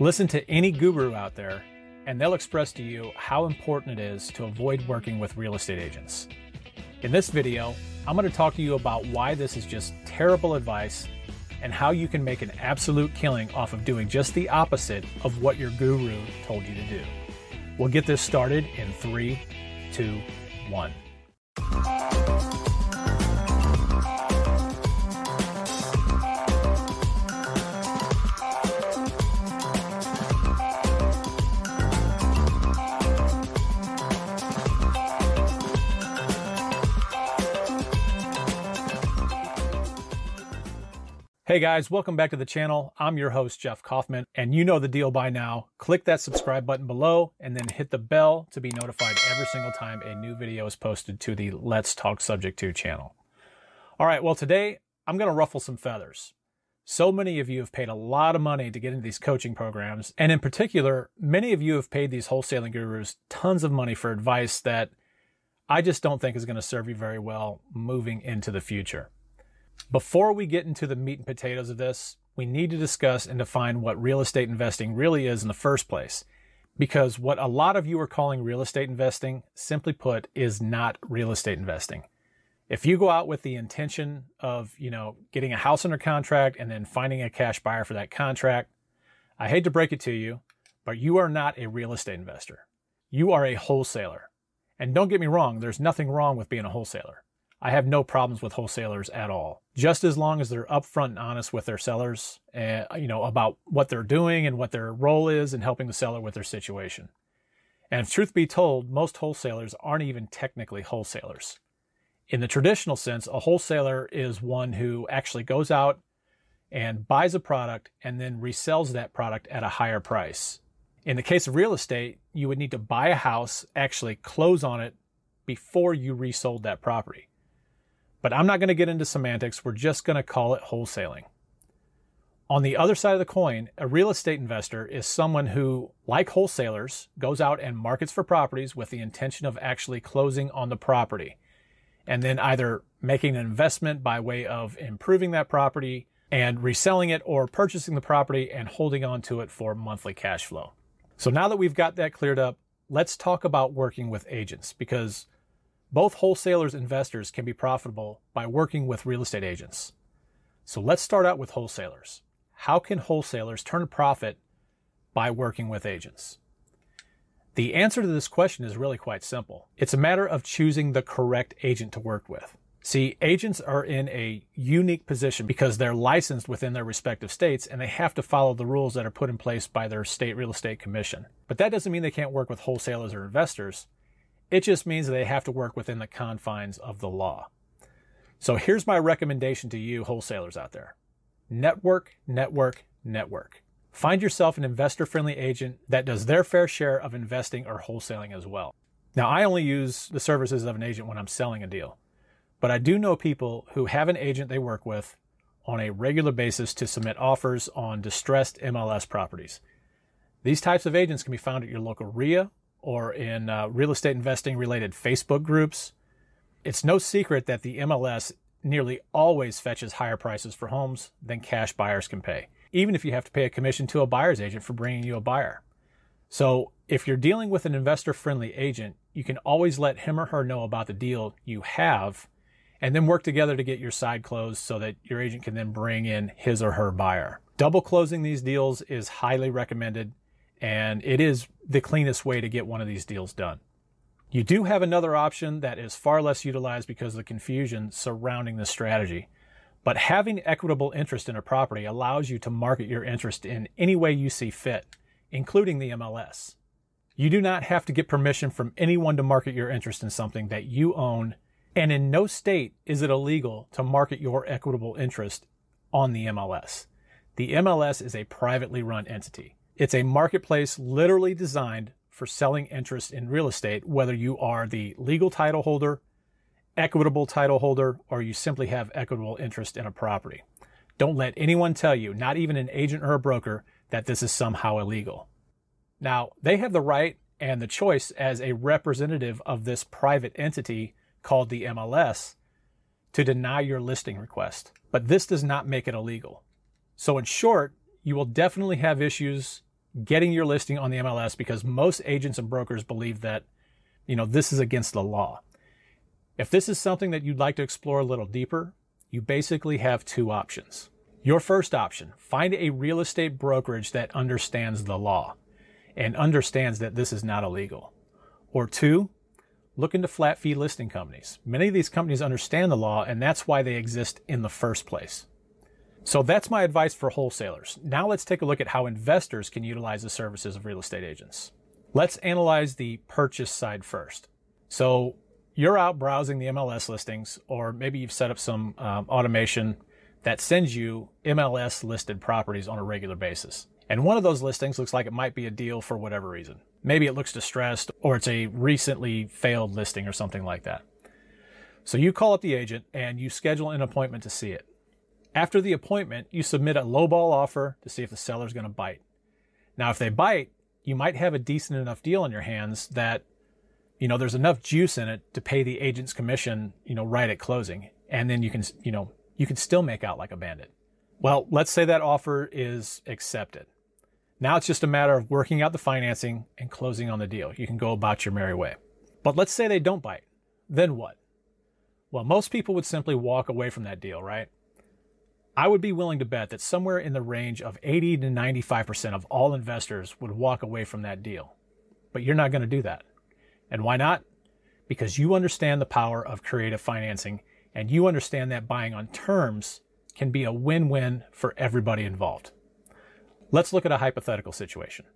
Listen to any guru out there, and they'll express to you how important it is to avoid working with real estate agents. In this video, I'm going to talk to you about why this is just terrible advice and how you can make an absolute killing off of doing just the opposite of what your guru told you to do. We'll get this started in three, two, one. Hey guys, welcome back to the channel. I'm your host, Jeff Kaufman, and you know the deal by now. Click that subscribe button below and then hit the bell to be notified every single time a new video is posted to the Let's Talk Subject to channel. All right, well, today I'm going to ruffle some feathers. So many of you have paid a lot of money to get into these coaching programs, and in particular, many of you have paid these wholesaling gurus tons of money for advice that I just don't think is going to serve you very well moving into the future. Before we get into the meat and potatoes of this, we need to discuss and define what real estate investing really is in the first place. Because what a lot of you are calling real estate investing, simply put, is not real estate investing. If you go out with the intention of, you know, getting a house under contract and then finding a cash buyer for that contract, I hate to break it to you, but you are not a real estate investor. You are a wholesaler. And don't get me wrong, there's nothing wrong with being a wholesaler. I have no problems with wholesalers at all. Just as long as they're upfront and honest with their sellers, uh, you know, about what they're doing and what their role is in helping the seller with their situation. And if truth be told, most wholesalers aren't even technically wholesalers. In the traditional sense, a wholesaler is one who actually goes out and buys a product and then resells that product at a higher price. In the case of real estate, you would need to buy a house, actually close on it before you resold that property. But I'm not going to get into semantics. We're just going to call it wholesaling. On the other side of the coin, a real estate investor is someone who, like wholesalers, goes out and markets for properties with the intention of actually closing on the property and then either making an investment by way of improving that property and reselling it or purchasing the property and holding on to it for monthly cash flow. So now that we've got that cleared up, let's talk about working with agents because both wholesalers and investors can be profitable by working with real estate agents. So let's start out with wholesalers. How can wholesalers turn a profit by working with agents? The answer to this question is really quite simple. It's a matter of choosing the correct agent to work with. See, agents are in a unique position because they're licensed within their respective states and they have to follow the rules that are put in place by their state real estate commission. But that doesn't mean they can't work with wholesalers or investors. It just means they have to work within the confines of the law. So here's my recommendation to you wholesalers out there. Network, network, network. Find yourself an investor friendly agent that does their fair share of investing or wholesaling as well. Now, I only use the services of an agent when I'm selling a deal, but I do know people who have an agent they work with on a regular basis to submit offers on distressed MLS properties. These types of agents can be found at your local REIA or in uh, real estate investing related Facebook groups. It's no secret that the MLS nearly always fetches higher prices for homes than cash buyers can pay, even if you have to pay a commission to a buyer's agent for bringing you a buyer. So if you're dealing with an investor friendly agent, you can always let him or her know about the deal you have and then work together to get your side closed so that your agent can then bring in his or her buyer. Double closing these deals is highly recommended and it is the cleanest way to get one of these deals done. You do have another option that is far less utilized because of the confusion surrounding this strategy. But having equitable interest in a property allows you to market your interest in any way you see fit, including the MLS. You do not have to get permission from anyone to market your interest in something that you own, and in no state is it illegal to market your equitable interest on the MLS. The MLS is a privately run entity. It's a marketplace literally designed for selling interest in real estate, whether you are the legal title holder, equitable title holder, or you simply have equitable interest in a property. Don't let anyone tell you, not even an agent or a broker, that this is somehow illegal. Now, they have the right and the choice as a representative of this private entity called the MLS to deny your listing request. But this does not make it illegal. So in short, you will definitely have issues getting your listing on the MLS because most agents and brokers believe that, you know, this is against the law. If this is something that you'd like to explore a little deeper, you basically have two options. Your first option, find a real estate brokerage that understands the law and understands that this is not illegal. Or two, look into flat fee listing companies. Many of these companies understand the law and that's why they exist in the first place. So that's my advice for wholesalers. Now let's take a look at how investors can utilize the services of real estate agents. Let's analyze the purchase side first. So you're out browsing the MLS listings, or maybe you've set up some um, automation that sends you MLS listed properties on a regular basis. And one of those listings looks like it might be a deal for whatever reason. Maybe it looks distressed or it's a recently failed listing or something like that. So you call up the agent and you schedule an appointment to see it. After the appointment, you submit a lowball offer to see if the seller's going to bite. Now, if they bite, you might have a decent enough deal in your hands that you know, there's enough juice in it to pay the agent's commission, you know, right at closing. And then you can, you know, you can still make out like a bandit. Well, let's say that offer is accepted. Now it's just a matter of working out the financing and closing on the deal. You can go about your merry way. But let's say they don't bite. Then what? Well, most people would simply walk away from that deal, right? I would be willing to bet that somewhere in the range of 80 to 95% of all investors would walk away from that deal. But you're not going to do that. And why not? Because you understand the power of creative financing and you understand that buying on terms can be a win win for everybody involved. Let's look at a hypothetical situation.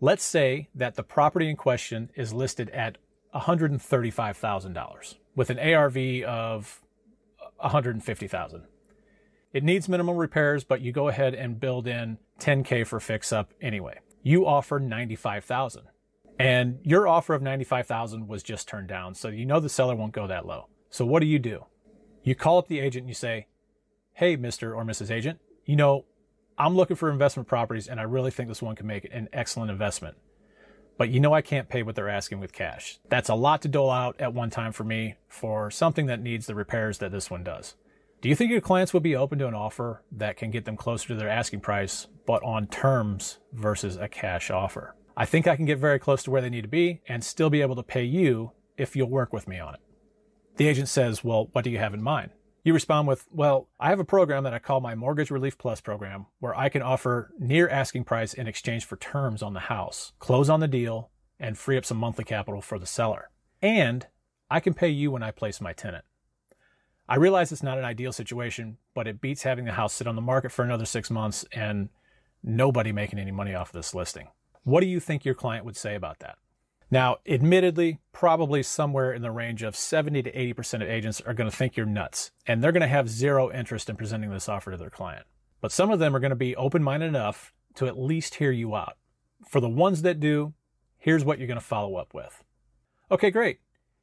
Let's say that the property in question is listed at $135,000 with an ARV of 150,000. It needs minimum repairs, but you go ahead and build in 10k for fix up anyway. You offer 95,000. And your offer of 95,000 was just turned down. So you know the seller won't go that low. So what do you do? You call up the agent and you say, Hey, Mr. or Mrs. Agent, you know, I'm looking for investment properties and I really think this one can make an excellent investment. But you know, I can't pay what they're asking with cash. That's a lot to dole out at one time for me for something that needs the repairs that this one does. Do you think your clients would be open to an offer that can get them closer to their asking price, but on terms versus a cash offer? I think I can get very close to where they need to be and still be able to pay you if you'll work with me on it. The agent says, Well, what do you have in mind? You respond with, Well, I have a program that I call my Mortgage Relief Plus program where I can offer near asking price in exchange for terms on the house, close on the deal, and free up some monthly capital for the seller. And I can pay you when I place my tenant. I realize it's not an ideal situation, but it beats having the house sit on the market for another six months and nobody making any money off of this listing. What do you think your client would say about that? Now, admittedly, probably somewhere in the range of 70 to 80% of agents are going to think you're nuts, and they're going to have zero interest in presenting this offer to their client. But some of them are going to be open minded enough to at least hear you out. For the ones that do, here's what you're going to follow up with. Okay, great.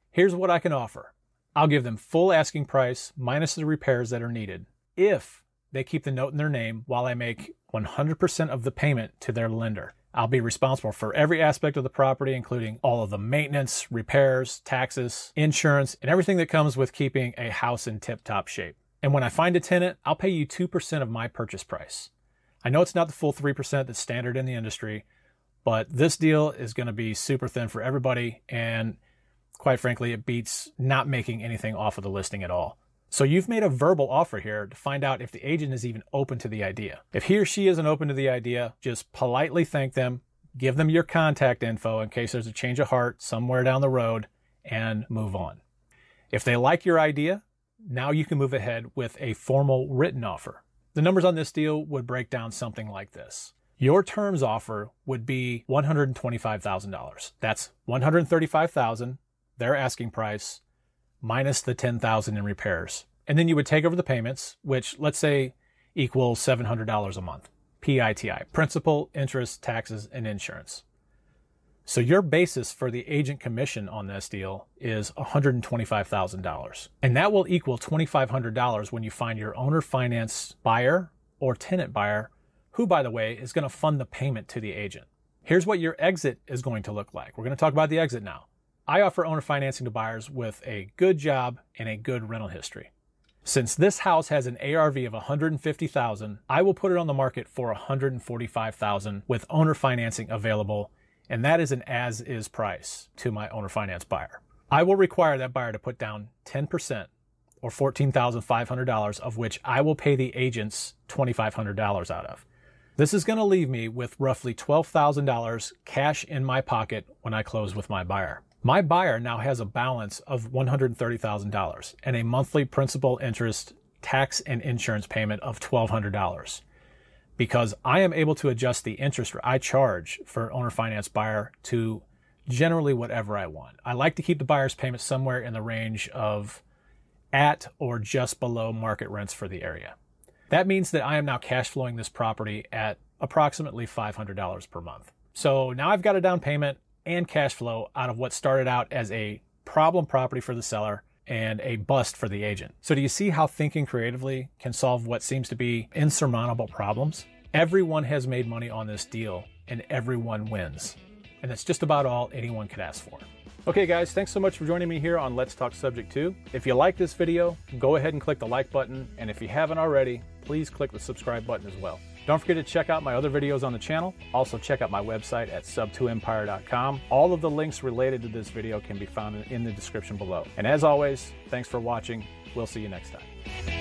Here's what I can offer. I'll give them full asking price minus the repairs that are needed if they keep the note in their name while I make 100% of the payment to their lender. I'll be responsible for every aspect of the property, including all of the maintenance, repairs, taxes, insurance, and everything that comes with keeping a house in tip top shape. And when I find a tenant, I'll pay you 2% of my purchase price. I know it's not the full 3% that's standard in the industry, but this deal is going to be super thin for everybody. And quite frankly, it beats not making anything off of the listing at all. So you've made a verbal offer here to find out if the agent is even open to the idea. If he or she isn't open to the idea, just politely thank them, give them your contact info in case there's a change of heart somewhere down the road, and move on. If they like your idea, now you can move ahead with a formal written offer. The numbers on this deal would break down something like this. Your terms offer would be $125,000. That's 135,000, their asking price, minus the 10,000 in repairs. And then you would take over the payments, which let's say equals $700 a month. PITI, principal, interest, taxes, and insurance. So your basis for the agent commission on this deal is $125,000. And that will equal $2,500 when you find your owner finance buyer or tenant buyer, who, by the way, is going to fund the payment to the agent. Here's what your exit is going to look like. We're going to talk about the exit now. I offer owner financing to buyers with a good job and a good rental history. Since this house has an ARV of 150,000, I will put it on the market for 145,000 with owner financing available, and that is an as is price to my owner finance buyer. I will require that buyer to put down 10% or $14,500 of which I will pay the agents $2,500 out of. This is going to leave me with roughly $12,000 cash in my pocket when I close with my buyer. My buyer now has a balance of $130,000 and a monthly principal interest tax and insurance payment of $1,200 because I am able to adjust the interest I charge for owner finance buyer to generally whatever I want. I like to keep the buyer's payment somewhere in the range of at or just below market rents for the area. That means that I am now cash flowing this property at approximately $500 per month. So now I've got a down payment and cash flow out of what started out as a problem property for the seller and a bust for the agent. So do you see how thinking creatively can solve what seems to be insurmountable problems? Everyone has made money on this deal and everyone wins. And that's just about all anyone could ask for. Okay, guys, thanks so much for joining me here on Let's Talk Subject 2. If you like this video, go ahead and click the like button. And if you haven't already, please click the subscribe button as well. Don't forget to check out my other videos on the channel. Also, check out my website at sub2empire.com. All of the links related to this video can be found in the description below. And as always, thanks for watching. We'll see you next time.